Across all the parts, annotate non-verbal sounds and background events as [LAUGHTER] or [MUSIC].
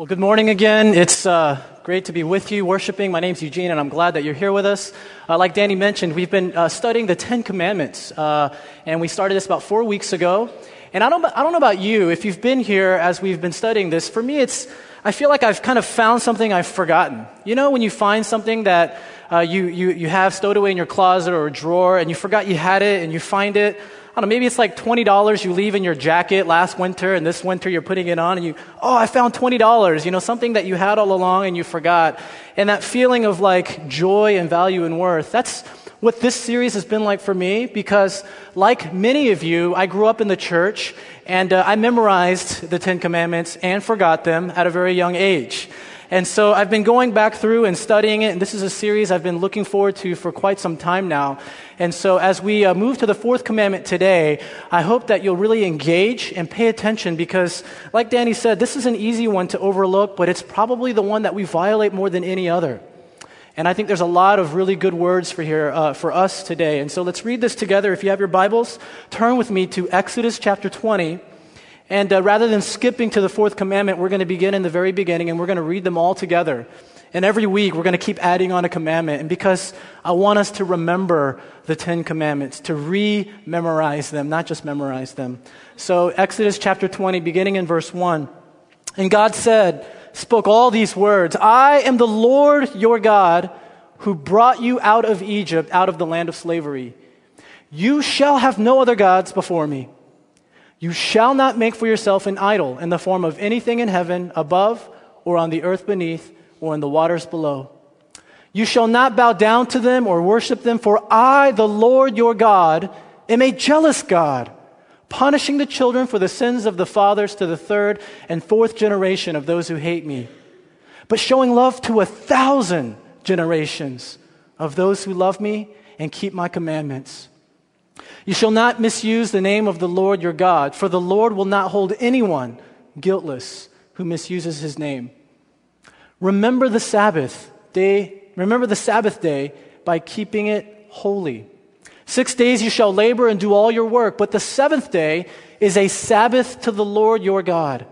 Well, good morning again. It's uh, great to be with you worshiping. My name's Eugene, and I'm glad that you're here with us. Uh, like Danny mentioned, we've been uh, studying the Ten Commandments, uh, and we started this about four weeks ago. And I don't, I don't know about you, if you've been here as we've been studying this, for me, it's, I feel like I've kind of found something I've forgotten. You know, when you find something that uh, you, you, you have stowed away in your closet or a drawer, and you forgot you had it, and you find it, I don't know, maybe it's like $20 you leave in your jacket last winter, and this winter you're putting it on, and you, oh, I found $20, you know, something that you had all along and you forgot. And that feeling of like joy and value and worth, that's what this series has been like for me because, like many of you, I grew up in the church and uh, I memorized the Ten Commandments and forgot them at a very young age. And so I've been going back through and studying it, and this is a series I've been looking forward to for quite some time now. And so as we uh, move to the fourth commandment today, I hope that you'll really engage and pay attention because, like Danny said, this is an easy one to overlook, but it's probably the one that we violate more than any other. And I think there's a lot of really good words for here uh, for us today. And so let's read this together. If you have your Bibles, turn with me to Exodus chapter 20. And uh, rather than skipping to the fourth commandment, we're going to begin in the very beginning and we're going to read them all together. And every week we're going to keep adding on a commandment. And because I want us to remember the Ten Commandments, to re memorize them, not just memorize them. So, Exodus chapter 20, beginning in verse 1. And God said, spoke all these words I am the Lord your God who brought you out of Egypt, out of the land of slavery. You shall have no other gods before me. You shall not make for yourself an idol in the form of anything in heaven above or on the earth beneath or in the waters below. You shall not bow down to them or worship them, for I, the Lord your God, am a jealous God, punishing the children for the sins of the fathers to the third and fourth generation of those who hate me, but showing love to a thousand generations of those who love me and keep my commandments. You shall not misuse the name of the Lord your God, for the Lord will not hold anyone guiltless who misuses his name. Remember the Sabbath day, remember the Sabbath day by keeping it holy. Six days you shall labor and do all your work, but the seventh day is a Sabbath to the Lord your God.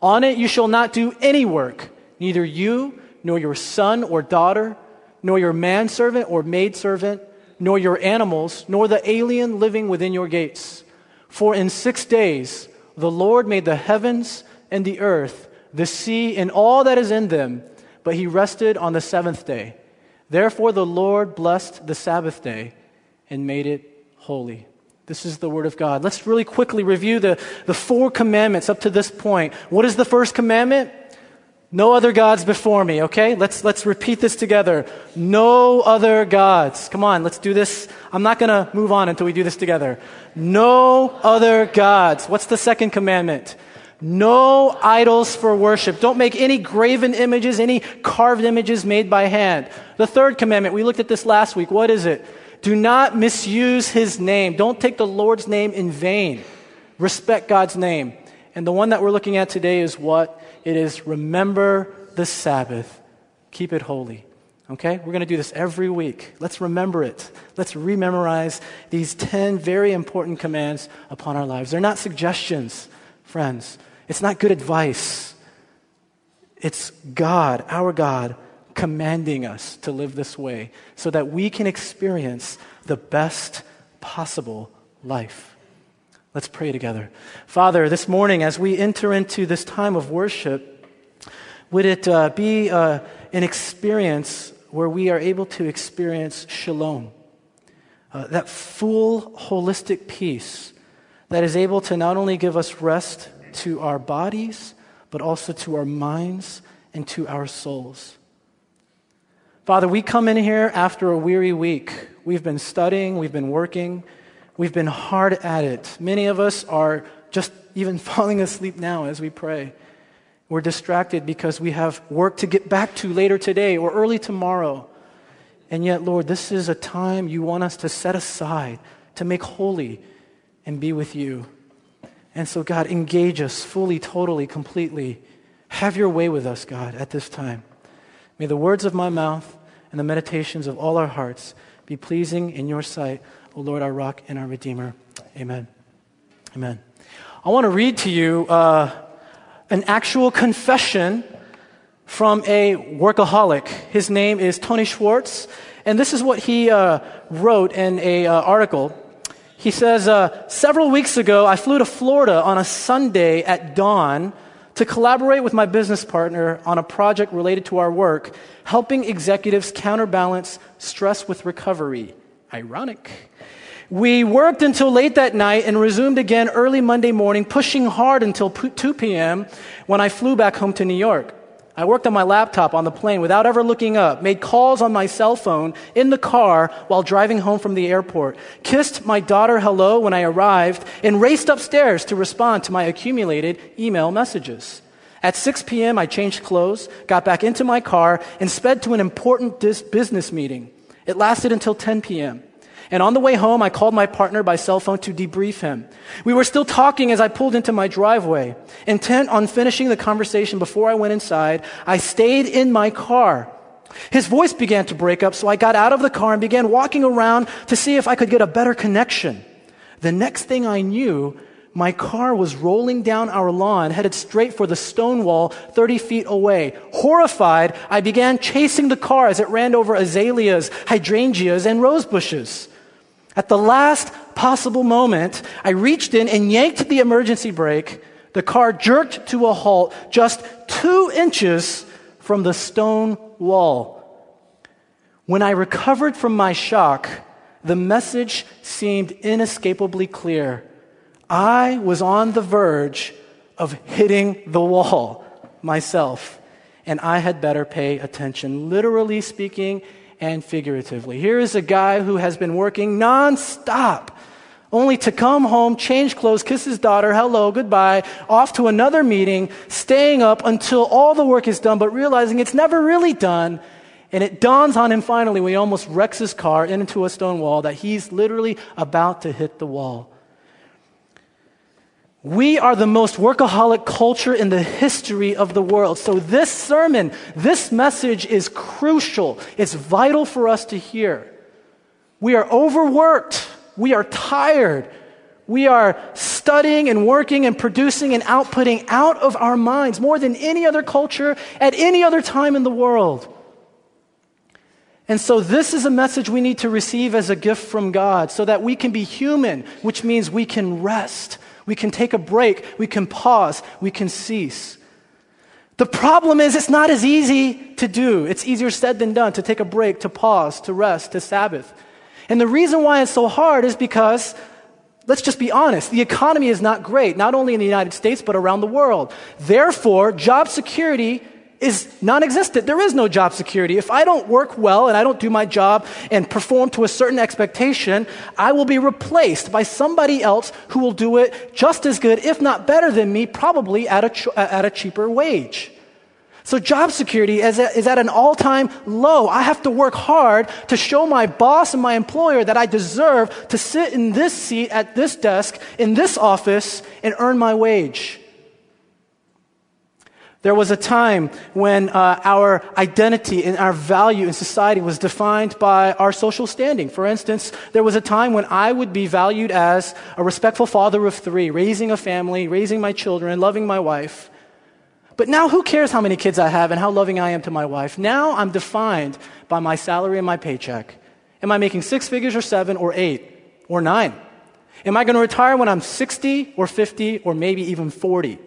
On it you shall not do any work, neither you, nor your son or daughter, nor your manservant or maidservant nor your animals, nor the alien living within your gates. For in six days the Lord made the heavens and the earth, the sea, and all that is in them, but he rested on the seventh day. Therefore the Lord blessed the Sabbath day and made it holy. This is the word of God. Let's really quickly review the, the four commandments up to this point. What is the first commandment? No other gods before me, okay? Let's, let's repeat this together. No other gods. Come on, let's do this. I'm not gonna move on until we do this together. No other gods. What's the second commandment? No idols for worship. Don't make any graven images, any carved images made by hand. The third commandment, we looked at this last week. What is it? Do not misuse his name. Don't take the Lord's name in vain. Respect God's name. And the one that we're looking at today is what? It is remember the Sabbath, keep it holy. Okay? We're going to do this every week. Let's remember it. Let's rememorize these 10 very important commands upon our lives. They're not suggestions, friends. It's not good advice. It's God, our God, commanding us to live this way so that we can experience the best possible life. Let's pray together. Father, this morning, as we enter into this time of worship, would it uh, be uh, an experience where we are able to experience shalom, uh, that full, holistic peace that is able to not only give us rest to our bodies, but also to our minds and to our souls. Father, we come in here after a weary week. We've been studying, we've been working. We've been hard at it. Many of us are just even [LAUGHS] falling asleep now as we pray. We're distracted because we have work to get back to later today or early tomorrow. And yet, Lord, this is a time you want us to set aside to make holy and be with you. And so, God, engage us fully, totally, completely. Have your way with us, God, at this time. May the words of my mouth and the meditations of all our hearts be pleasing in your sight. O Lord, our rock and our redeemer. Amen. Amen. I want to read to you uh, an actual confession from a workaholic. His name is Tony Schwartz, and this is what he uh, wrote in an uh, article. He says, uh, several weeks ago, I flew to Florida on a Sunday at dawn to collaborate with my business partner on a project related to our work, helping executives counterbalance stress with recovery. Ironic. We worked until late that night and resumed again early Monday morning, pushing hard until 2 p.m. when I flew back home to New York. I worked on my laptop on the plane without ever looking up, made calls on my cell phone in the car while driving home from the airport, kissed my daughter hello when I arrived, and raced upstairs to respond to my accumulated email messages. At 6 p.m., I changed clothes, got back into my car, and sped to an important dis- business meeting. It lasted until 10 p.m. And on the way home, I called my partner by cell phone to debrief him. We were still talking as I pulled into my driveway. Intent on finishing the conversation before I went inside, I stayed in my car. His voice began to break up, so I got out of the car and began walking around to see if I could get a better connection. The next thing I knew, my car was rolling down our lawn, headed straight for the stone wall 30 feet away. Horrified, I began chasing the car as it ran over azaleas, hydrangeas, and rose bushes. At the last possible moment, I reached in and yanked the emergency brake. The car jerked to a halt just two inches from the stone wall. When I recovered from my shock, the message seemed inescapably clear. I was on the verge of hitting the wall myself, and I had better pay attention. Literally speaking, and figuratively. Here is a guy who has been working nonstop only to come home, change clothes, kiss his daughter, hello, goodbye, off to another meeting, staying up until all the work is done, but realizing it's never really done. And it dawns on him finally when he almost wrecks his car into a stone wall that he's literally about to hit the wall. We are the most workaholic culture in the history of the world. So, this sermon, this message is crucial. It's vital for us to hear. We are overworked. We are tired. We are studying and working and producing and outputting out of our minds more than any other culture at any other time in the world. And so, this is a message we need to receive as a gift from God so that we can be human, which means we can rest we can take a break. We can pause. We can cease. The problem is, it's not as easy to do. It's easier said than done to take a break, to pause, to rest, to Sabbath. And the reason why it's so hard is because, let's just be honest, the economy is not great, not only in the United States, but around the world. Therefore, job security is non existent. There is no job security. If I don't work well and I don't do my job and perform to a certain expectation, I will be replaced by somebody else who will do it just as good, if not better than me, probably at a, ch- at a cheaper wage. So job security is is at an all time low. I have to work hard to show my boss and my employer that I deserve to sit in this seat at this desk in this office and earn my wage. There was a time when uh, our identity and our value in society was defined by our social standing. For instance, there was a time when I would be valued as a respectful father of three, raising a family, raising my children, loving my wife. But now, who cares how many kids I have and how loving I am to my wife? Now I'm defined by my salary and my paycheck. Am I making six figures or seven or eight or nine? Am I going to retire when I'm 60 or 50 or maybe even 40?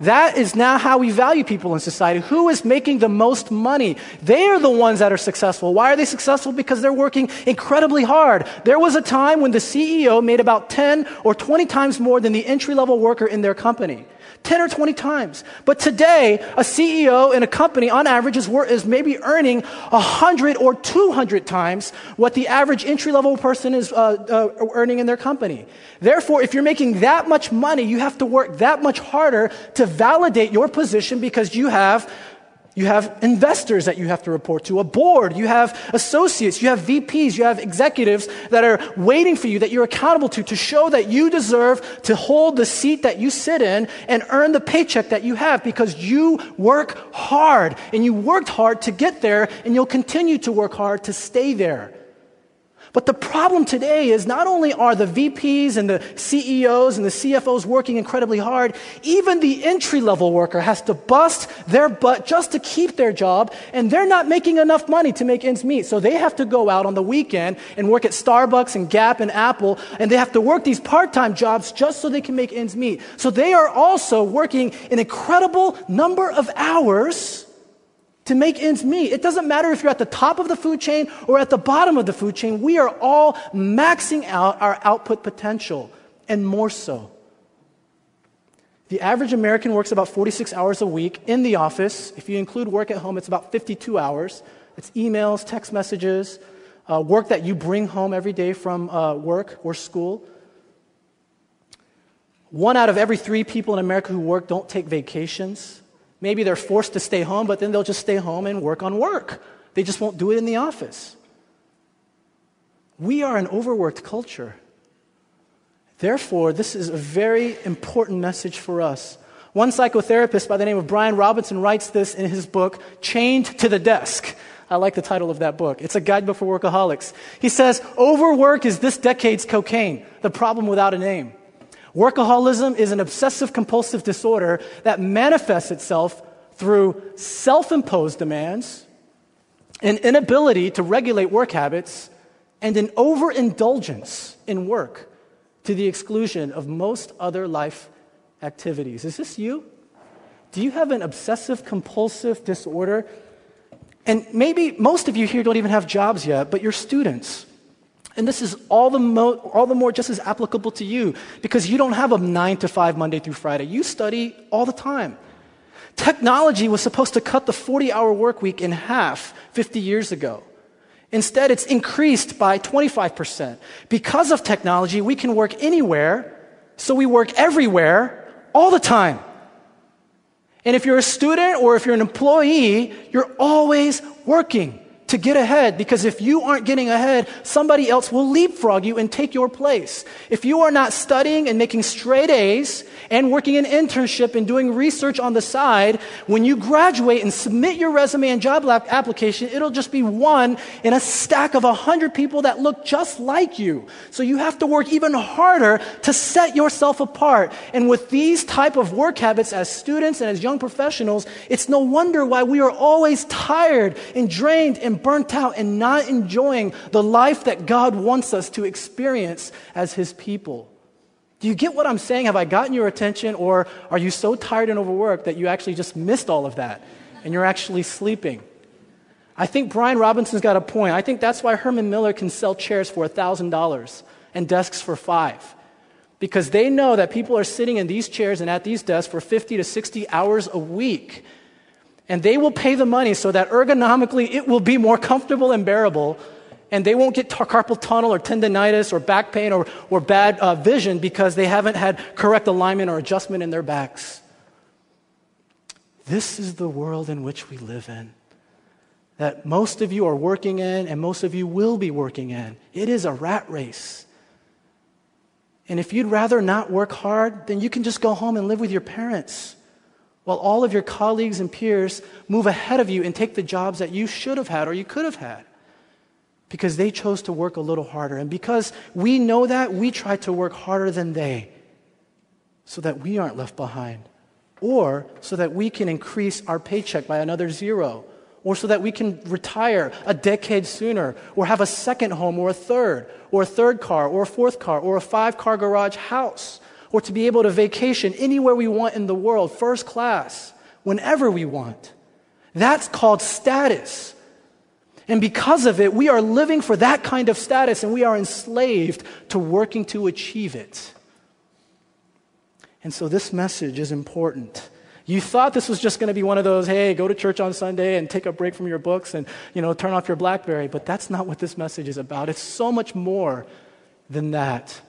That is now how we value people in society. Who is making the most money? They are the ones that are successful. Why are they successful? Because they're working incredibly hard. There was a time when the CEO made about 10 or 20 times more than the entry level worker in their company. 10 or 20 times. But today, a CEO in a company on average is, is maybe earning 100 or 200 times what the average entry level person is uh, uh, earning in their company. Therefore, if you're making that much money, you have to work that much harder to validate your position because you have you have investors that you have to report to, a board, you have associates, you have VPs, you have executives that are waiting for you, that you're accountable to, to show that you deserve to hold the seat that you sit in and earn the paycheck that you have because you work hard and you worked hard to get there and you'll continue to work hard to stay there. But the problem today is not only are the VPs and the CEOs and the CFOs working incredibly hard, even the entry level worker has to bust their butt just to keep their job, and they're not making enough money to make ends meet. So they have to go out on the weekend and work at Starbucks and Gap and Apple, and they have to work these part time jobs just so they can make ends meet. So they are also working an incredible number of hours to make ends meet. It doesn't matter if you're at the top of the food chain or at the bottom of the food chain. We are all maxing out our output potential, and more so. The average American works about 46 hours a week in the office. If you include work at home, it's about 52 hours. It's emails, text messages, uh, work that you bring home every day from uh, work or school. One out of every three people in America who work don't take vacations. Maybe they're forced to stay home, but then they'll just stay home and work on work. They just won't do it in the office. We are an overworked culture. Therefore, this is a very important message for us. One psychotherapist by the name of Bryan Robinson writes this in his book, Chained to the Desk. I like the title of that book. It's a guidebook for workaholics. He says, Overwork is this decade's cocaine, the problem without a name. Workaholism is an obsessive compulsive disorder that manifests itself through self imposed demands, an inability to regulate work habits, and an overindulgence in work to the exclusion of most other life activities. Is this you? Do you have an obsessive compulsive disorder? And maybe most of you here don't even have jobs yet, but you're students. And this is all the, mo- all the more just as applicable to you because you don't have a nine to five Monday through Friday. You study all the time. Technology was supposed to cut the 40 hour work week in half 50 years ago. Instead, it's increased by 25%. Because of technology, we can work anywhere, so we work everywhere all the time. And if you're a student or if you're an employee, you're always working to get ahead because if you aren't getting ahead, somebody else will leapfrog you and take your place. If you are not studying and making straight A's and working an internship and doing research on the side, when you graduate and submit your resume and job application, it'll just be one in a stack of a hundred people that look just like you. So you have to work even harder to set yourself apart. And with these type of work habits as students and as young professionals, it's no wonder why we are always tired and drained and burnt out and not enjoying the life that God wants us to experience as His people. Do you get what I'm saying? Have I gotten your attention? Or are you so tired and overworked that you actually just missed all of that and you're actually sleeping? I think Bryan Robinson's got a point. I think that's why Herman Miller can sell chairs for $1,000 and desks for five. Because they know that people are sitting in these chairs and at these desks for 50 to 60 hours a week. And they will pay the money so that ergonomically it will be more comfortable and bearable and they won't get carpal tunnel or tendonitis or back pain or, or bad uh, vision because they haven't had correct alignment or adjustment in their backs. This is the world in which we live in, that most of you are working in and most of you will be working in. It is a rat race. And if you'd rather not work hard, then you can just go home and live with your parents while all of your colleagues and peers move ahead of you and take the jobs that you should have had or you could have had because they chose to work a little harder. And because we know that, we try to work harder than they so that we aren't left behind, or so that we can increase our paycheck by another zero, or so that we can retire a decade sooner, or have a second home, or a third, or a third car, or a fourth car, or a five car garage house, or to be able to vacation anywhere we want in the world, first class, whenever we want. That's called status. And because of it, we are living for that kind of status and we are enslaved to working to achieve it. And so this message is important. You thought this was just going to be one of those, hey, go to church on Sunday and take a break from your books and, you know, turn off your Blackberry. But that's not what this message is about. It's so much more than that.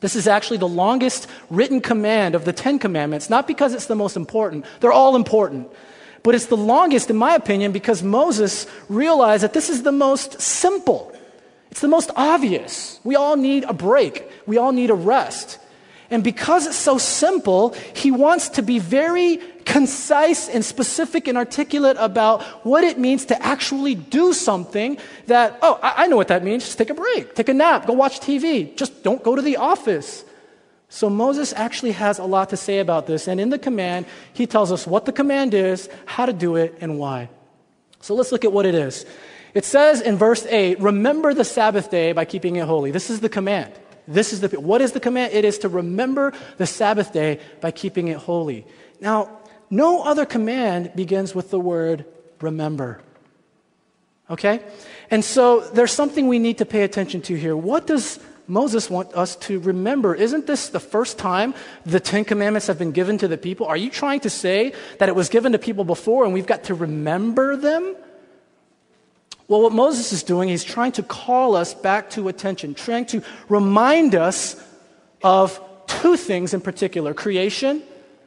This is actually the longest written command of the Ten Commandments, not because it's the most important, they're all important. But it's the longest, in my opinion, because Moses realized that this is the most simple. It's the most obvious. We all need a break, we all need a rest. And because it's so simple, he wants to be very concise and specific and articulate about what it means to actually do something that, oh, I, I know what that means. Just take a break, take a nap, go watch TV. Just don't go to the office. So Moses actually has a lot to say about this. And in the command, he tells us what the command is, how to do it, and why. So let's look at what it is. It says in verse 8, remember the Sabbath day by keeping it holy. This is the command. This is the what is the command? It is to remember the Sabbath day by keeping it holy. Now, no other command begins with the word remember. Okay? And so there's something we need to pay attention to here. What does Moses want us to remember? Isn't this the first time the Ten Commandments have been given to the people? Are you trying to say that it was given to people before and we've got to remember them? Well, what Moses is doing, he's trying to call us back to attention, trying to remind us of two things in particular creation,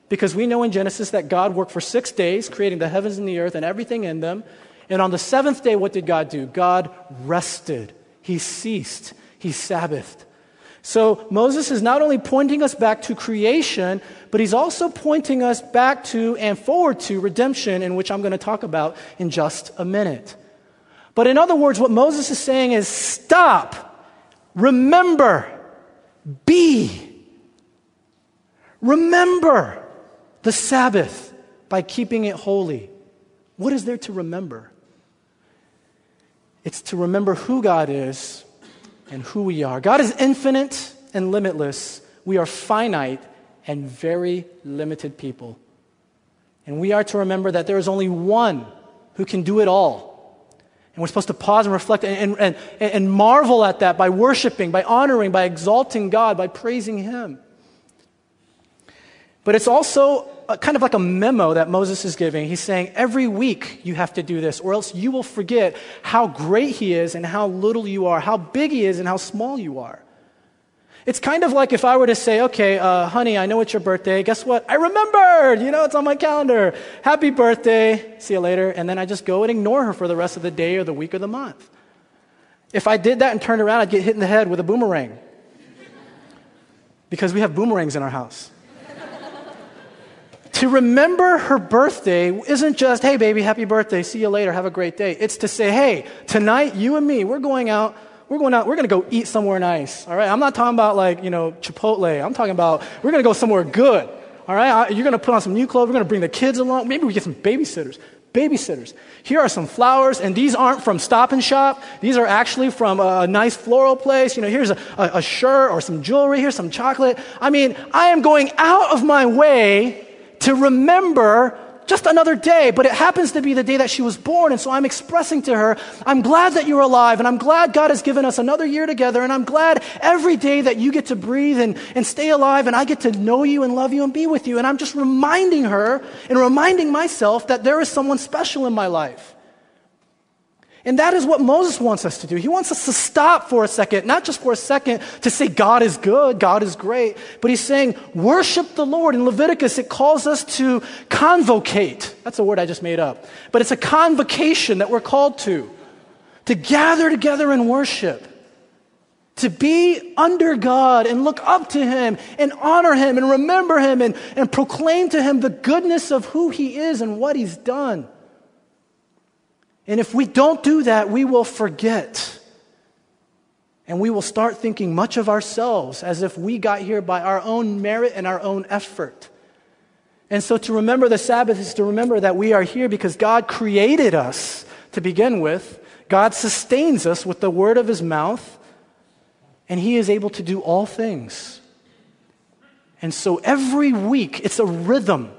because we know in Genesis that God worked for six days, creating the heavens and the earth and everything in them. And on the seventh day, what did God do? God rested, He ceased, He Sabbathed. So Moses is not only pointing us back to creation, but he's also pointing us back to and forward to redemption, in which I'm going to talk about in just a minute. But in other words, what Moses is saying is stop, remember, be. Remember the Sabbath by keeping it holy. What is there to remember? It's to remember who God is and who we are. God is infinite and limitless. We are finite and very limited people. And we are to remember that there is only one who can do it all. And we're supposed to pause and reflect and, and, and, marvel at that by worshiping, by honoring, by exalting God, by praising Him. But it's also a, kind of like a memo that Moses is giving. He's saying, every week you have to do this, or else you will forget how great He is and how little you are, how big He is and how small you are. It's kind of like if I were to say, okay, uh, honey, I know it's your birthday. Guess what? I remembered. You know, it's on my calendar. Happy birthday. See you later. And then I just go and ignore her for the rest of the day or the week or the month. If I did that and turned around, I'd get hit in the head with a boomerang. Because we have boomerangs in our house. To remember her birthday isn't just, hey, baby, happy birthday. See you later. Have a great day. It's to say, hey, tonight, you and me, we're going out we're going out, we're going to go eat somewhere nice. All right. I'm not talking about like, you know, Chipotle. I'm talking about we're going to go somewhere good. All right. You're going to put on some new clothes. We're going to bring the kids along. Maybe we get some babysitters. Babysitters. Here are some flowers, and these aren't from Stop and Shop. These are actually from a nice floral place. You know, here's a, a, a shirt or some jewelry. Here's some chocolate. I mean, I am going out of my way to remember just another day, but it happens to be the day that she was born. And so I'm expressing to her, I'm glad that you're alive, and I'm glad God has given us another year together, and I'm glad every day that you get to breathe and, and stay alive, and I get to know you and love you and be with you. And I'm just reminding her and reminding myself that there is someone special in my life. And that is what Moses wants us to do. He wants us to stop for a second, not just for a second to say God is good, God is great, but he's saying worship the Lord. In Leviticus, it calls us to convocate. That's a word I just made up. But it's a convocation that we're called to, to gather together and worship. To be under God and look up to Him and honor Him and remember Him and, and proclaim to Him the goodness of who He is and what He's done. And if we don't do that, we will forget. And we will start thinking much of ourselves as if we got here by our own merit and our own effort. And so to remember the Sabbath is to remember that we are here because God created us to begin with. God sustains us with the word of his mouth, and he is able to do all things. And so every week, it's a rhythm.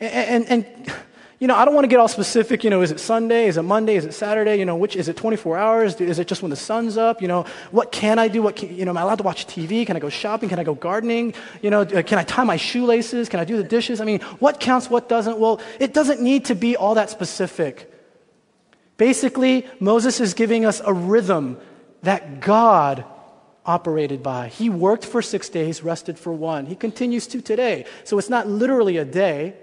And, and, and you know, I don't want to get all specific. You know, is it Sunday? Is it Monday? Is it Saturday? You know, which is it 24 hours? Is it just when the sun's up? You know, what can I do? What can, you know, am I allowed to watch TV? Can I go shopping? Can I go gardening? You know, uh, can I tie my shoelaces? Can I do the dishes? I mean, what counts? What doesn't? Well, it doesn't need to be all that specific. Basically, Moses is giving us a rhythm that God operated by. He worked for six days, rested for one. He continues to today. So it's not literally a day.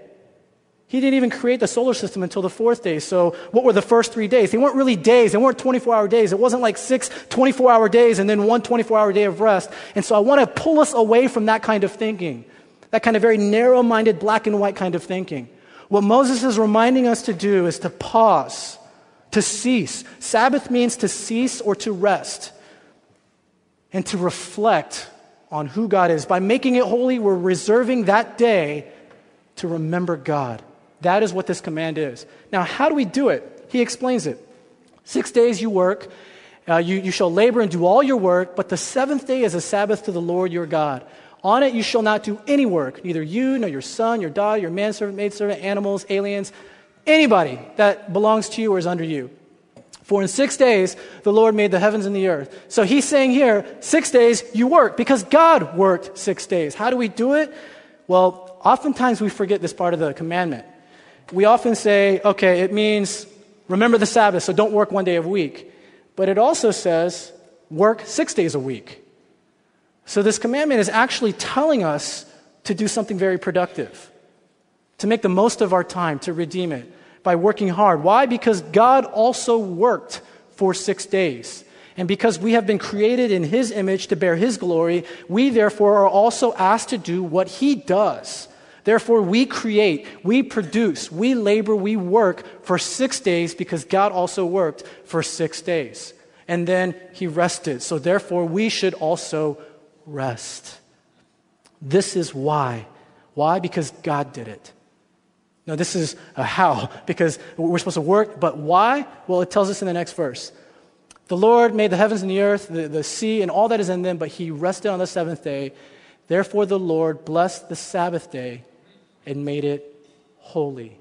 He didn't even create the solar system until the fourth day. So, what were the first three days? They weren't really days. They weren't 24 hour days. It wasn't like six 24 hour days and then one 24 hour day of rest. And so, I want to pull us away from that kind of thinking, that kind of very narrow minded, black and white kind of thinking. What Moses is reminding us to do is to pause, to cease. Sabbath means to cease or to rest, and to reflect on who God is. By making it holy, we're reserving that day to remember God. That is what this command is. Now, how do we do it? He explains it. Six days you work, uh, you, you shall labor and do all your work, but the seventh day is a Sabbath to the Lord your God. On it you shall not do any work, neither you, nor your son, your daughter, your manservant, maidservant, animals, aliens, anybody that belongs to you or is under you. For in six days the Lord made the heavens and the earth. So he's saying here, six days you work because God worked six days. How do we do it? Well, oftentimes we forget this part of the commandment. We often say, okay, it means remember the Sabbath, so don't work one day a week. But it also says work six days a week. So this commandment is actually telling us to do something very productive, to make the most of our time, to redeem it by working hard. Why? Because God also worked for six days. And because we have been created in His image to bear His glory, we therefore are also asked to do what He does. Therefore, we create, we produce, we labor, we work for six days because God also worked for six days. And then He rested. So, therefore, we should also rest. This is why. Why? Because God did it. Now, this is a how, [LAUGHS] because we're supposed to work, but why? Well, it tells us in the next verse. The Lord made the heavens and the earth, the, the sea, and all that is in them, but he rested on the seventh day. Therefore, the Lord blessed the Sabbath day and made it holy.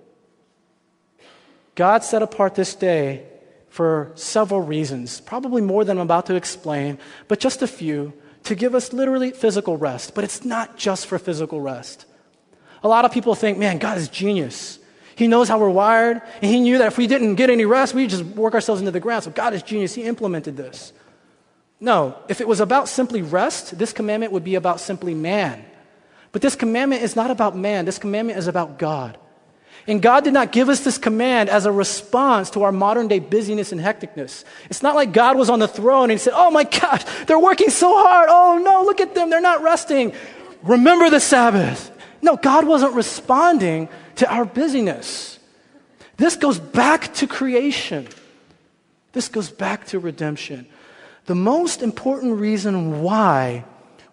God set apart this day for several reasons, probably more than I'm about to explain, but just a few to give us literally physical rest, but it's not just for physical rest. A lot of people think, man, God is genius. He knows how we're wired, and He knew that if we didn't get any rest, we'd just work ourselves into the ground. So God is genius. He implemented this. No, if it was about simply rest, this commandment would be about simply man. But this commandment is not about man, this commandment is about God. And God did not give us this command as a response to our modern day busyness and hecticness. It's not like God was on the throne and He said, Oh my God, they're working so hard. Oh no, look at them. They're not resting. Remember the Sabbath. No, God wasn't responding to our busyness. This goes back to creation. This goes back to redemption. The most important reason why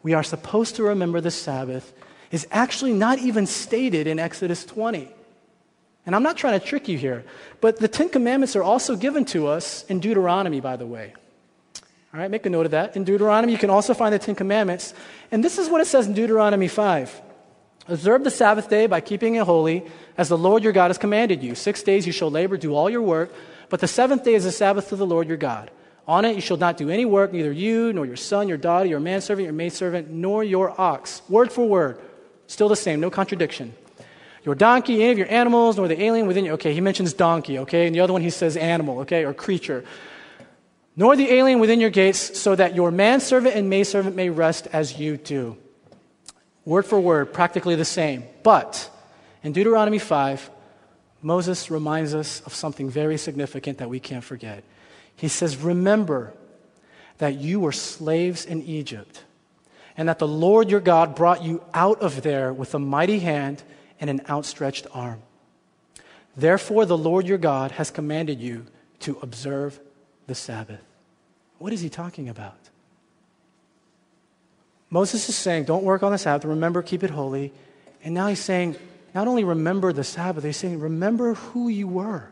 we are supposed to remember the Sabbath is actually not even stated in Exodus 20. And I'm not trying to trick you here, but the Ten Commandments are also given to us in Deuteronomy, by the way. All right, make a note of that. In Deuteronomy, you can also find the Ten Commandments. And this is what it says in Deuteronomy 5 Observe the Sabbath day by keeping it holy, as the Lord your God has commanded you. Six days you shall labor, do all your work, but the seventh day is the Sabbath to the Lord your God. On it you shall not do any work, neither you, nor your son, your daughter, your manservant, your maidservant, nor your ox. Word for word. Still the same, no contradiction your donkey, any of your animals, nor the alien within you. Okay, he mentions donkey, okay? And the other one he says animal, okay, or creature. Nor the alien within your gates, so that your manservant and maidservant may rest as you do. Word for word, practically the same. But in Deuteronomy 5, Moses reminds us of something very significant that we can't forget. He says, Remember that you were slaves in Egypt, and that the Lord your God brought you out of there with a mighty hand and an outstretched arm. Therefore, the Lord your God has commanded you to observe the Sabbath. What is he talking about? Moses is saying, Don't work on the Sabbath. Remember, keep it holy. And now he's saying, Not only remember the Sabbath, he's saying, Remember who you were.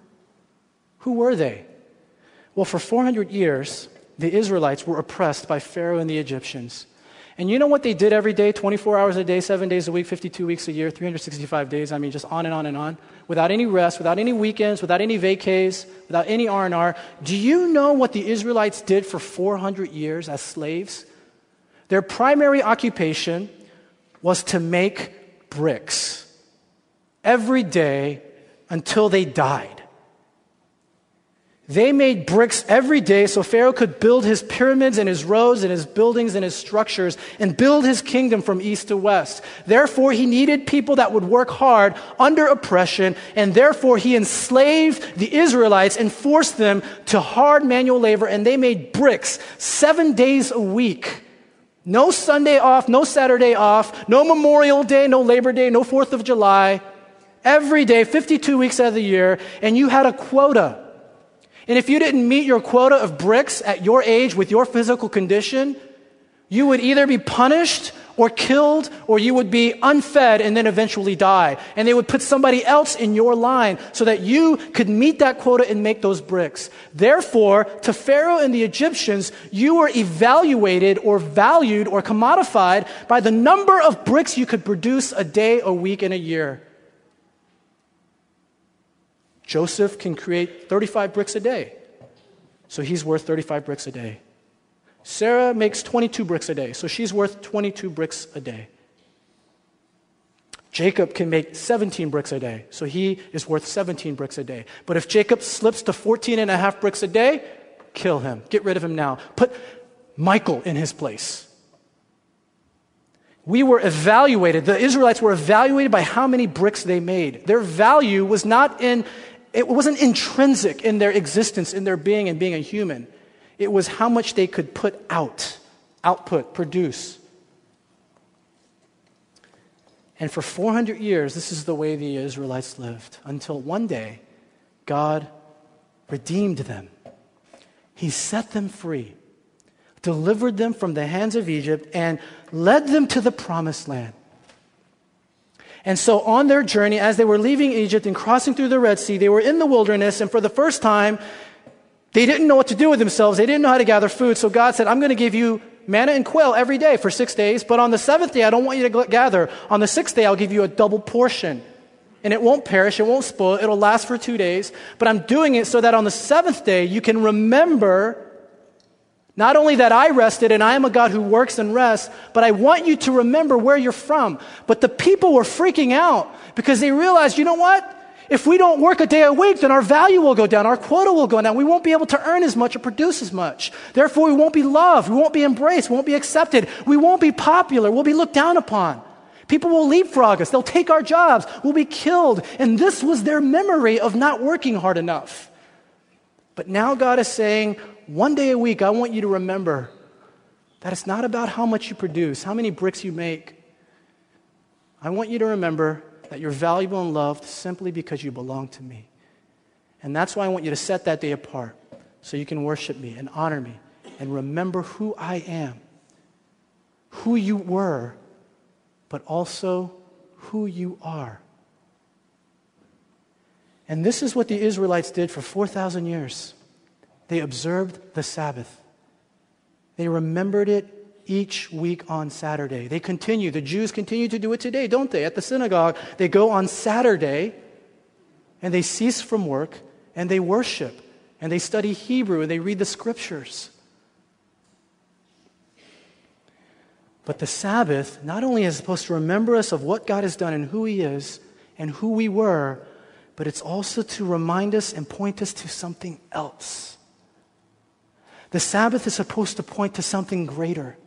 Who were they? Well, for 400 years, the Israelites were oppressed by Pharaoh and the Egyptians. And you know what they did every day, 24 hours a day, seven days a week, 52 weeks a year, 365 days? I mean, just on and on and on, without any rest, without any weekends, without any vacays, without any R&R. Do you know what the Israelites did for 400 years as slaves? Their primary occupation was to make bricks every day until they died. They made bricks every day so Pharaoh could build his pyramids and his roads and his buildings and his structures and build his kingdom from east to west. Therefore, he needed people that would work hard under oppression, and therefore he enslaved the Israelites and forced them to hard manual labor, and they made bricks seven days a week. No Sunday off, no Saturday off, no Memorial Day, no Labor Day, no Fourth of July. every day, 52 weeks out of the year, and you had a quota. And if you didn't meet your quota of bricks at your age with your physical condition, you would either be punished or killed, or you would be unfed and then eventually die. And they would put somebody else in your line so that you could meet that quota and make those bricks. Therefore, to Pharaoh and the Egyptians, you were evaluated or valued or commodified by the number of bricks you could produce a day, a week, and a year. Joseph can create 35 bricks a day, so he's worth 35 bricks a day. Sarah makes 22 bricks a day, so she's worth 22 bricks a day. Jacob can make 17 bricks a day, so he is worth 17 bricks a day. But if Jacob slips to 14 and a half bricks a day, kill him. Get rid of him now. Put Michael in his place. We were evaluated, the Israelites were evaluated by how many bricks they made. Their value was not in, it wasn't intrinsic in their existence, in their being and being a human. It was how much they could put out, output, produce. And for 400 years, this is the way the Israelites lived until one day God redeemed them. He set them free, delivered them from the hands of Egypt, and led them to the promised land. And so, on their journey, as they were leaving Egypt and crossing through the Red Sea, they were in the wilderness, and for the first time, they didn't know what to do with themselves. They didn't know how to gather food. So God said, I'm going to give you manna and quail every day for six days. But on the seventh day, I don't want you to gather. On the sixth day, I'll give you a double portion. And it won't perish, it won't spoil, it'll last for two days. But I'm doing it so that on the seventh day, you can remember not only that I rested and I am a God who works and rests, but I want you to remember where you're from. But the people were freaking out because they realized, you know what? If we don't work a day a week, then our value will go down, our quota will go down. We won't be able to earn as much or produce as much. Therefore, we won't be loved, we won't be embraced, we won't be accepted, we won't be popular, we'll be looked down upon. People will leapfrog us, they'll take our jobs, we'll be killed. And this was their memory of not working hard enough. But now God is saying, one day a week, I want you to remember that it's not about how much you produce, how many bricks you make. I want you to remember that you're valuable and loved simply because you belong to me. And that's why I want you to set that day apart so you can worship me and honor me and remember who I am, who you were, but also who you are. And this is what the Israelites did for 4,000 years. They observed the Sabbath. They remembered it each week on Saturday. They continue, the Jews continue to do it today, don't they? At the synagogue, they go on Saturday and they cease from work and they worship and they study Hebrew and they read the scriptures. But the Sabbath not only is supposed to remember us of what God has done and who He is and who we were, but it's also to remind us and point us to something else. The Sabbath is supposed to point to something greater.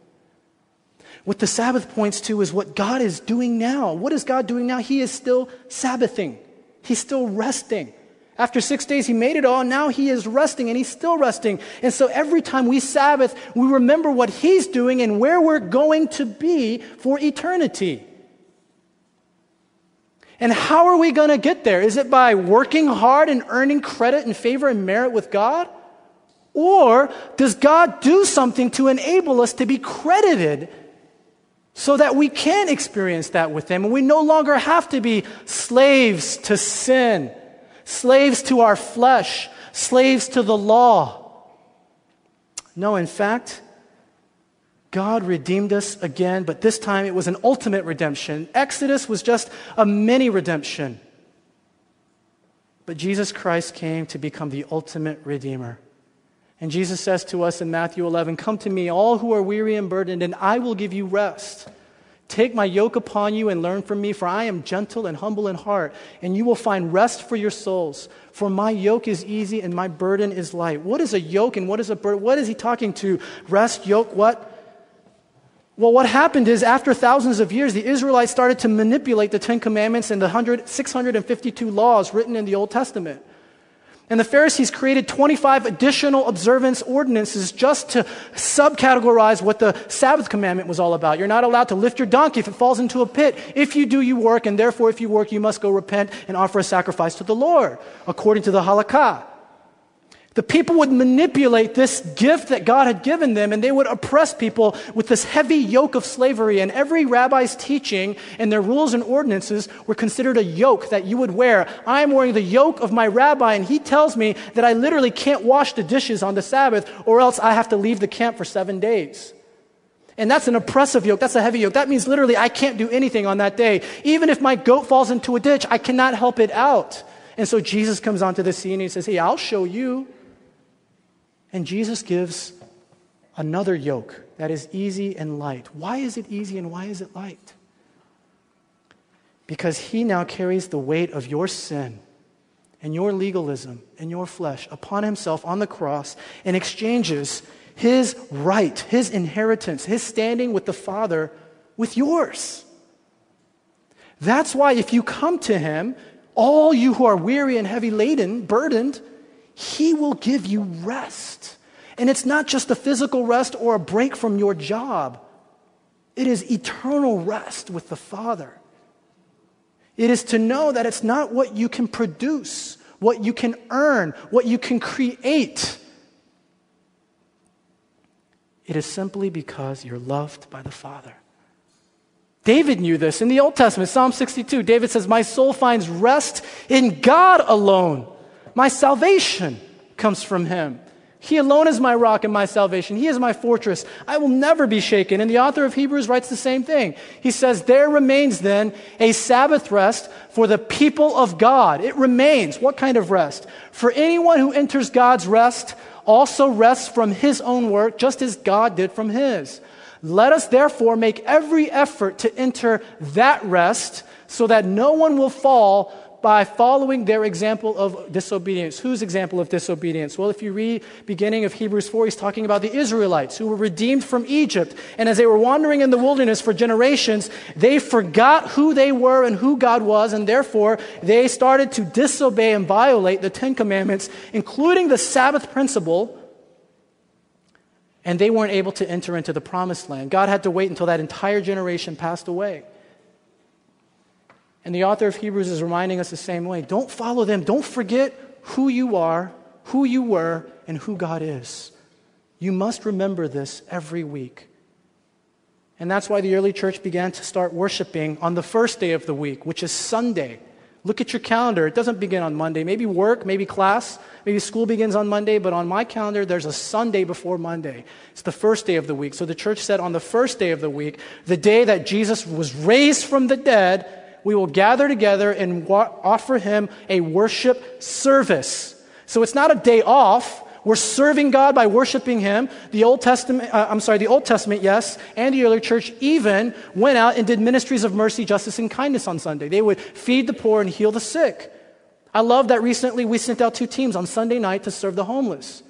What the Sabbath points to is what God is doing now. What is God doing now? He is still Sabbathing, He's still resting. After six days, he made it all. Now he is resting and he's still resting. And so every time we Sabbath, we remember what he's doing and where we're going to be for eternity. And how are we going to get there? Is it by working hard and earning credit and favor and merit with God? Or does God do something to enable us to be credited so that we can experience that with Him. And we no longer have to be slaves to sin, slaves to our flesh, slaves to the law. No, in fact, God redeemed us again, but this time it was an ultimate redemption. Exodus was just a mini redemption. But Jesus Christ came to become the ultimate redeemer. And Jesus says to us in Matthew 11, Come to me, all who are weary and burdened, and I will give you rest. Take my yoke upon you and learn from me, for I am gentle and humble in heart, and you will find rest for your souls. For my yoke is easy and my burden is light. What is a yoke and what is a burden? What is he talking to? Rest, yoke, what? Well, what happened is after thousands of years, the Israelites started to manipulate the Ten Commandments and the 652 laws written in the Old Testament. And the Pharisees created 25 additional observance ordinances just to subcategorize what the Sabbath commandment was all about. You're not allowed to lift your donkey if it falls into a pit. If you do, you work, and therefore, if you work, you must go repent and offer a sacrifice to the Lord, according to the halakha. The people would manipulate this gift that God had given them and they would oppress people with this heavy yoke of slavery. And every rabbi's teaching and their rules and ordinances were considered a yoke that you would wear. I'm wearing the yoke of my rabbi and he tells me that I literally can't wash the dishes on the Sabbath or else I have to leave the camp for seven days. And that's an oppressive yoke. That's a heavy yoke. That means literally I can't do anything on that day. Even if my goat falls into a ditch, I cannot help it out. And so Jesus comes onto the scene and he says, Hey, I'll show you. And Jesus gives another yoke that is easy and light. Why is it easy and why is it light? Because he now carries the weight of your sin and your legalism and your flesh upon himself on the cross and exchanges his right, his inheritance, his standing with the Father with yours. That's why if you come to him, all you who are weary and heavy laden, burdened, he will give you rest. And it's not just a physical rest or a break from your job, it is eternal rest with the Father. It is to know that it's not what you can produce, what you can earn, what you can create. It is simply because you're loved by the Father. David knew this in the Old Testament, Psalm 62. David says, My soul finds rest in God alone. My salvation comes from him. He alone is my rock and my salvation. He is my fortress. I will never be shaken. And the author of Hebrews writes the same thing. He says, There remains then a Sabbath rest for the people of God. It remains. What kind of rest? For anyone who enters God's rest also rests from his own work, just as God did from his. Let us therefore make every effort to enter that rest so that no one will fall by following their example of disobedience. Whose example of disobedience? Well, if you read beginning of Hebrews 4, he's talking about the Israelites who were redeemed from Egypt. And as they were wandering in the wilderness for generations, they forgot who they were and who God was, and therefore they started to disobey and violate the Ten Commandments, including the Sabbath principle. And they weren't able to enter into the promised land. God had to wait until that entire generation passed away. And the author of Hebrews is reminding us the same way. Don't follow them. Don't forget who you are, who you were, and who God is. You must remember this every week. And that's why the early church began to start worshiping on the first day of the week, which is Sunday. Look at your calendar. It doesn't begin on Monday. Maybe work, maybe class, maybe school begins on Monday, but on my calendar, there's a Sunday before Monday. It's the first day of the week. So the church said on the first day of the week, the day that Jesus was raised from the dead, we will gather together and wa- offer him a worship service. So it's not a day off. We're serving God by worshiping Him. The Old Testament, uh, I'm sorry, the Old Testament, yes, and the early church even went out and did ministries of mercy, justice, and kindness on Sunday. They would feed the poor and heal the sick. I love that recently we sent out two teams on Sunday night to serve the homeless.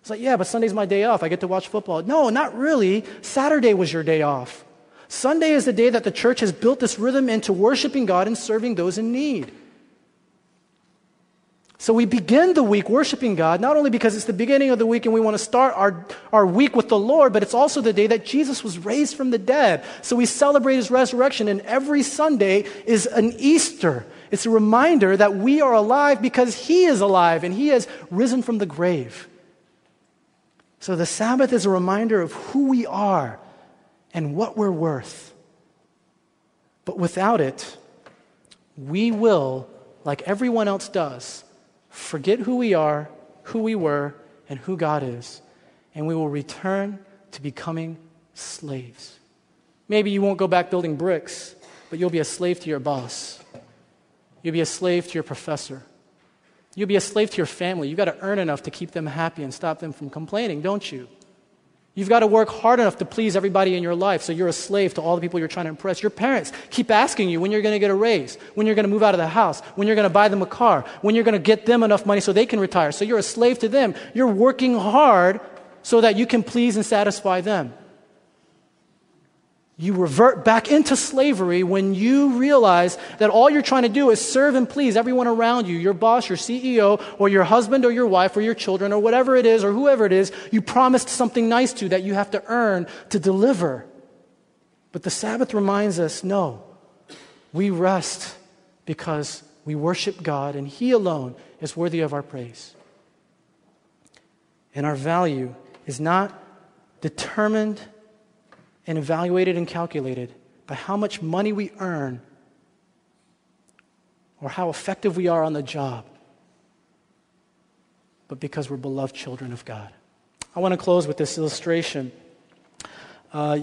It's like, yeah, but Sunday's my day off. I get to watch football. No, not really. Saturday was your day off. Sunday is the day that the church has built this rhythm into worshiping God and serving those in need. So we begin the week worshiping God, not only because it's the beginning of the week and we want to start our, our week with the Lord, but it's also the day that Jesus was raised from the dead. So we celebrate his resurrection, and every Sunday is an Easter. It's a reminder that we are alive because he is alive and he has risen from the grave. So the Sabbath is a reminder of who we are and what we're worth. But without it, we will, like everyone else does, forget who we are, who we were, and who God is, and we will return to becoming slaves. Maybe you won't go back building bricks, but you'll be a slave to your boss. You'll be a slave to your professor. You'll be a slave to your family. You've got to earn enough to keep them happy and stop them from complaining, don't you? You've got to work hard enough to please everybody in your life, so you're a slave to all the people you're trying to impress. Your parents keep asking you when you're going to get a raise, when you're going to move out of the house, when you're going to buy them a car, when you're going to get them enough money so they can retire. So you're a slave to them. You're working hard so that you can please and satisfy them. You revert back into slavery when you realize that all you're trying to do is serve and please everyone around you, your boss, your CEO, or your husband, or your wife, or your children, or whatever it is, or whoever it is you promised something nice to that you have to earn to deliver. But the Sabbath reminds us no, we rest because we worship God, and He alone is worthy of our praise. And our value is not determined and evaluated and calculated by how much money we earn or how effective we are on the job, but because we're beloved children of God. I want to close with this illustration. Uh,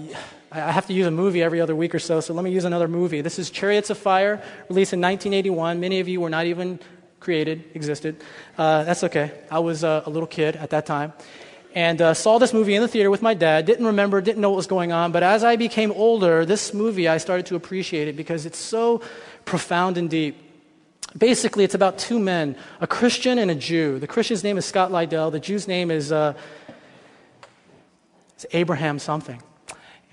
I have to use a movie every other week or so, so let me use another movie. This is Chariots of Fire, released in 1981. Many of you were not even created, existed. Uh, that's okay. I was uh, a little kid at that time and uh, saw this movie in the theater with my dad. Didn't remember, didn't know what was going on. But as I became older, this movie, I started to appreciate it because it's so profound and deep. Basically, it's about two men, a Christian and a Jew. The Christian's name is Scott Liddell. The Jew's name is uh, it's Abraham something.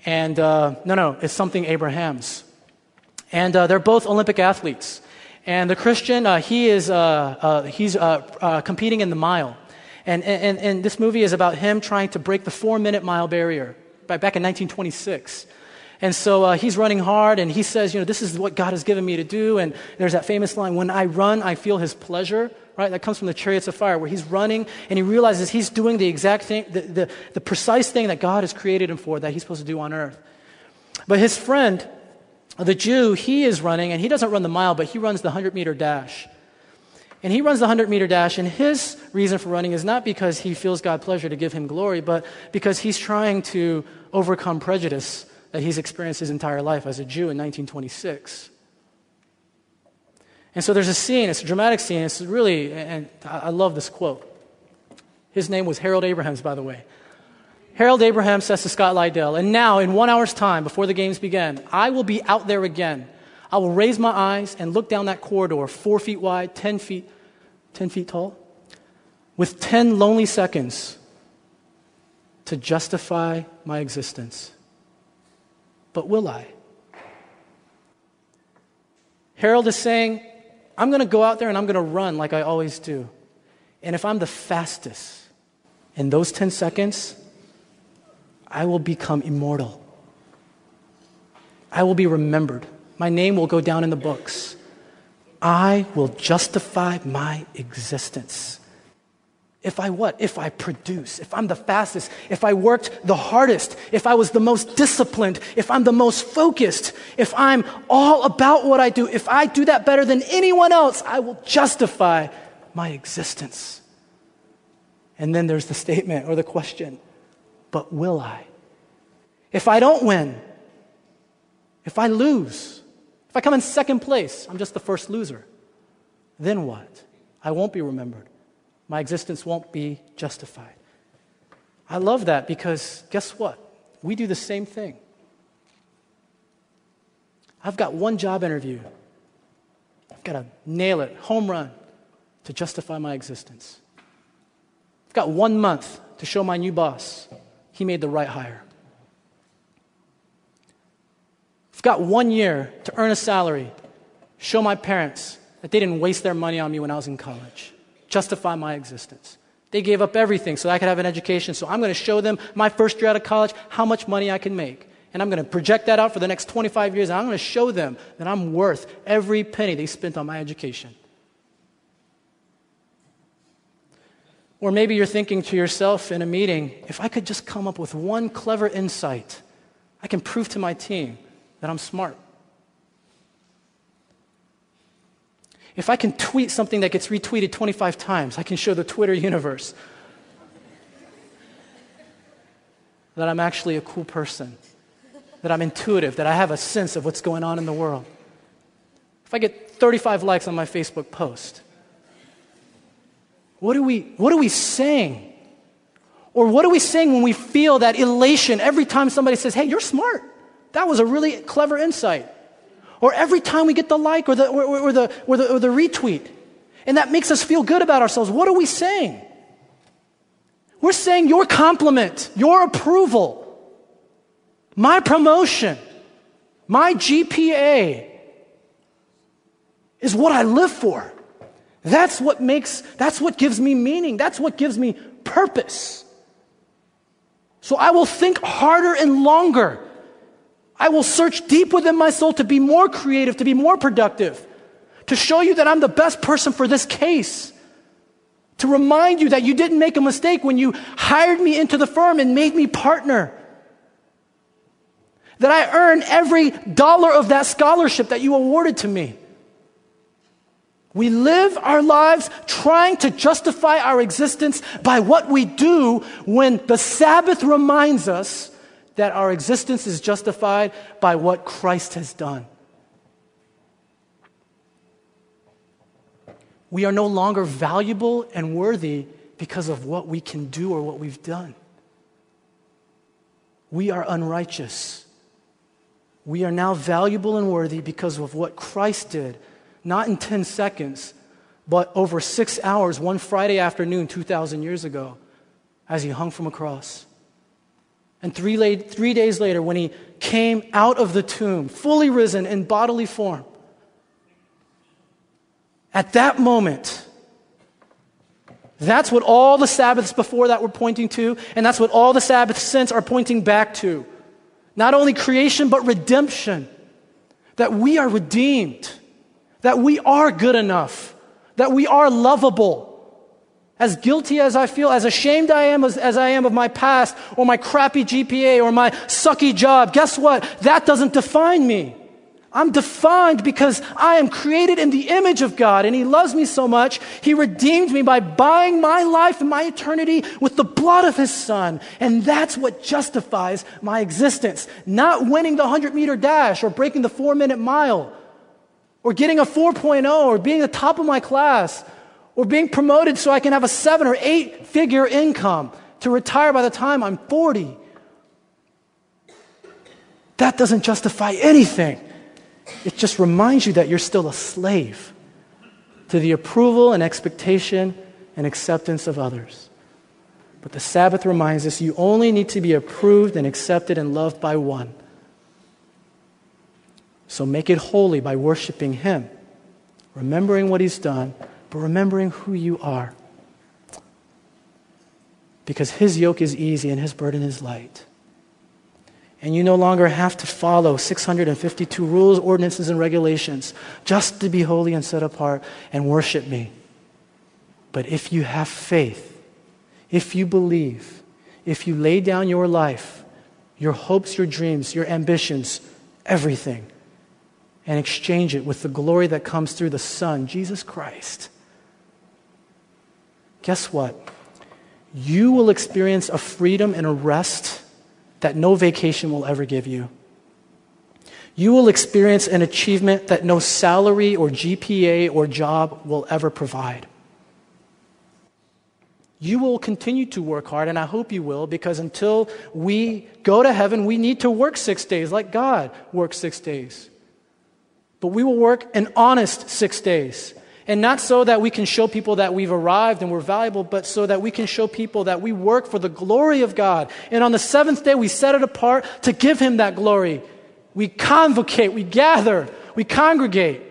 And uh, no, no, it's something Abraham's. And uh, they're both Olympic athletes. And the Christian, uh, he is uh, he's competing in the mile. And, and, and this movie is about him trying to break the four minute mile barrier back in 1926. And so uh, he's running hard, and he says, You know, this is what God has given me to do. And there's that famous line, When I run, I feel his pleasure, right? That comes from the Chariots of Fire, where he's running and he realizes he's doing the exact thing, the, the, the precise thing that God has created him for, that he's supposed to do on earth. But his friend, the Jew, he is running, and he doesn't run the mile, but he runs the 100 meter dash. And he runs the 100 meter dash, and his reason for running is not because he feels God pleasure to give him glory, but because he's trying to overcome prejudice that he's experienced his entire life as a Jew in 1926. And so there's a scene, it's a dramatic scene, it's really, and I love this quote. His name was Harold Abrahams, by the way. Harold Abrahams says to Scott Liddell, and now, in one hour's time, before the games begin, I will be out there again. I will raise my eyes and look down that corridor, four feet wide, 10 feet 10 feet tall, with 10 lonely seconds to justify my existence. But will I? Harold is saying, I'm going to go out there and I'm going to run like I always do. And if I'm the fastest in those 10 seconds, I will become immortal. I will be remembered. My name will go down in the books. I will justify my existence. If I what? If I produce, if I'm the fastest, if I worked the hardest, if I was the most disciplined, if I'm the most focused, if I'm all about what I do, if I do that better than anyone else, I will justify my existence. And then there's the statement or the question, but will I? If I don't win, if I lose, if I come in second place, I'm just the first loser. Then what? I won't be remembered. My existence won't be justified. I love that because guess what? We do the same thing. I've got one job interview. I've got to nail it, home run, to justify my existence. I've got one month to show my new boss he made the right hire. Got one year to earn a salary, show my parents that they didn't waste their money on me when I was in college, justify my existence. They gave up everything so I could have an education. So I'm going to show them my first year out of college how much money I can make. And I'm going to project that out for the next 25 years. And I'm going to show them that I'm worth every penny they spent on my education. Or maybe you're thinking to yourself in a meeting, if I could just come up with one clever insight, I can prove to my team that I'm smart. If I can tweet something that gets retweeted 25 times, I can show the Twitter universe that I'm actually a cool person, that I'm intuitive, that I have a sense of what's going on in the world. If I get 35 likes on my Facebook post, what are we, what are we saying? Or what are we saying when we feel that elation every time somebody says, hey, you're smart? That was a really clever insight. Or every time we get the like or the, or, or, the, or, the, or the retweet, and that makes us feel good about ourselves, what are we saying? We're saying your compliment, your approval, my promotion, My GPA is what I live for. That's what makes, that's what gives me meaning. That's what gives me purpose. So I will think harder and longer. I will search deep within my soul to be more creative, to be more productive, to show you that I'm the best person for this case, to remind you that you didn't make a mistake when you hired me into the firm and made me partner. That I earn every dollar of that scholarship that you awarded to me. We live our lives trying to justify our existence by what we do when the Sabbath reminds us that our existence is justified by what Christ has done. We are no longer valuable and worthy because of what we can do or what we've done. We are unrighteous. We are now valuable and worthy because of what Christ did not in 10 seconds, but over six hours one Friday afternoon 2,000 years ago as he hung from a cross. And three, three days later, when he came out of the tomb, fully risen in bodily form, at that moment, that's what all the Sabbaths before that were pointing to, and that's what all the Sabbaths since are pointing back to. Not only creation, but redemption. That we are redeemed that we are good enough, that we are lovable. As guilty as I feel, as ashamed I am as, as, I am of my past or my crappy GPA or my sucky job, guess what? That doesn't define me. I'm defined because I am created in the image of God and He loves me so much. He redeemed me by buying my life and my eternity with the blood of His Son. And that's what justifies my existence. Not winning the 100 meter dash or breaking the four minute mile or getting a 4.0 or being the top of my class or being promoted so I can have a seven or eight figure income to retire by the time I'm 40. That doesn't justify anything. It just reminds you that you're still a slave to the approval and expectation and acceptance of others. But the Sabbath reminds us you only need to be approved and accepted and loved by one. So make it holy by worshiping Him, remembering what He's done, but remembering who you are. Because His yoke is easy and His burden is light. And you no longer have to follow 652 rules, ordinances, and regulations just to be holy and set apart and worship me. But if you have faith, if you believe, if you lay down your life, your hopes, your dreams, your ambitions, everything, and exchange it with the glory that comes through the Son, Jesus Christ, guess what? You will experience a freedom and a rest that no vacation will ever give you. You will experience an achievement that no salary or GPA or job will ever provide. You will continue to work hard, and I hope you will, because until we go to heaven, we need to work six days like God works six days. But we will work an honest six days. And not so that we can show people that we've arrived and we're valuable, but so that we can show people that we work for the glory of God. And on the seventh day, we set it apart to give Him that glory. We convocate, we gather, we congregate,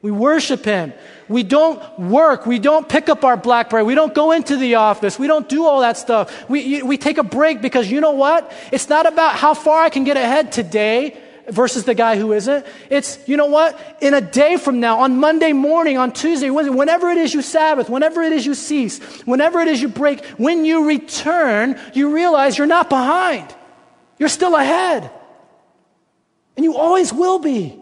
we worship Him. We don't work, we don't pick up our Blackberry, we don't go into the office, we don't do all that stuff. We, we take a break because you know what? It's not about how far I can get ahead today versus the guy who isn't. It's, you know what? In a day from now, on Monday morning, on Tuesday, Wednesday, whenever it is you Sabbath, whenever it is you cease, whenever it is you break, when you return, you realize you're not behind. You're still ahead. And you always will be.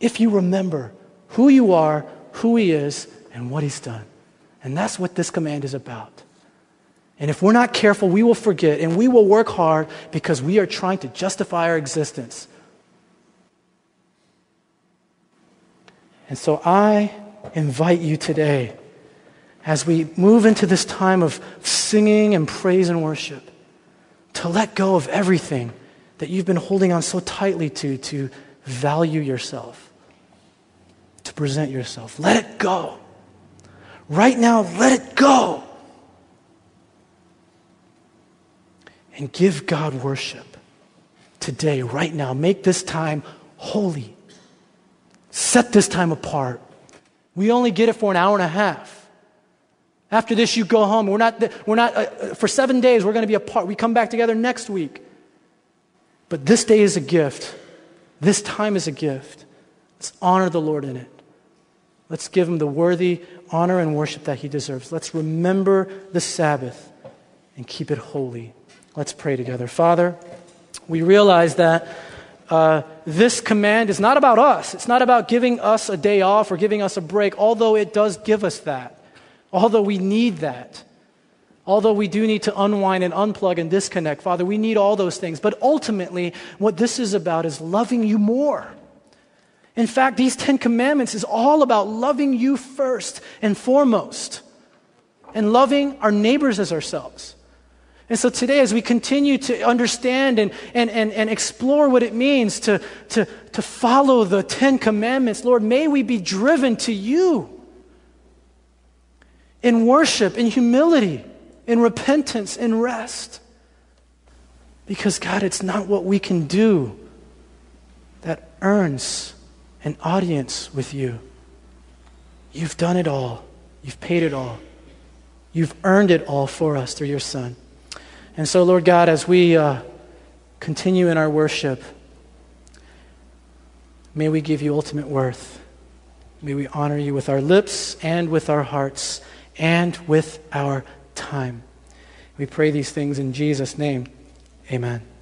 If you remember who you are, who He is, and what He's done. And that's what this command is about. And if we're not careful, we will forget and we will work hard because we are trying to justify our existence. And so I invite you today, as we move into this time of singing and praise and worship, to let go of everything that you've been holding on so tightly to, to value yourself, to present yourself. Let it go. Right now, let it go. And give God worship today, right now. Make this time holy. Set this time apart. We only get it for an hour and a half. After this, you go home. We're not, we're not uh, for seven days, we're going to be apart. We come back together next week. But this day is a gift. This time is a gift. Let's honor the Lord in it. Let's give him the worthy honor and worship that he deserves. Let's remember the Sabbath and keep it holy. Let's pray together. Father, we realize that uh, this command is not about us. It's not about giving us a day off or giving us a break, although it does give us that, although we need that. Although we do need to unwind and unplug and disconnect, Father, we need all those things. But ultimately, what this is about is loving you more. In fact, these Ten Commandments is all about loving you first and foremost, and loving our neighbors as ourselves. And so today, as we continue to understand and, and, and, and explore what it means to, to, to follow the Ten Commandments, Lord, may we be driven to you in worship, in humility, in repentance, in rest. Because, God, it's not what we can do that earns an audience with you. You've done it all, you've paid it all, you've earned it all for us through your Son. And so, Lord God, as we uh, continue in our worship, may we give you ultimate worth. May we honor you with our lips and with our hearts and with our time. We pray these things in Jesus' name. Amen.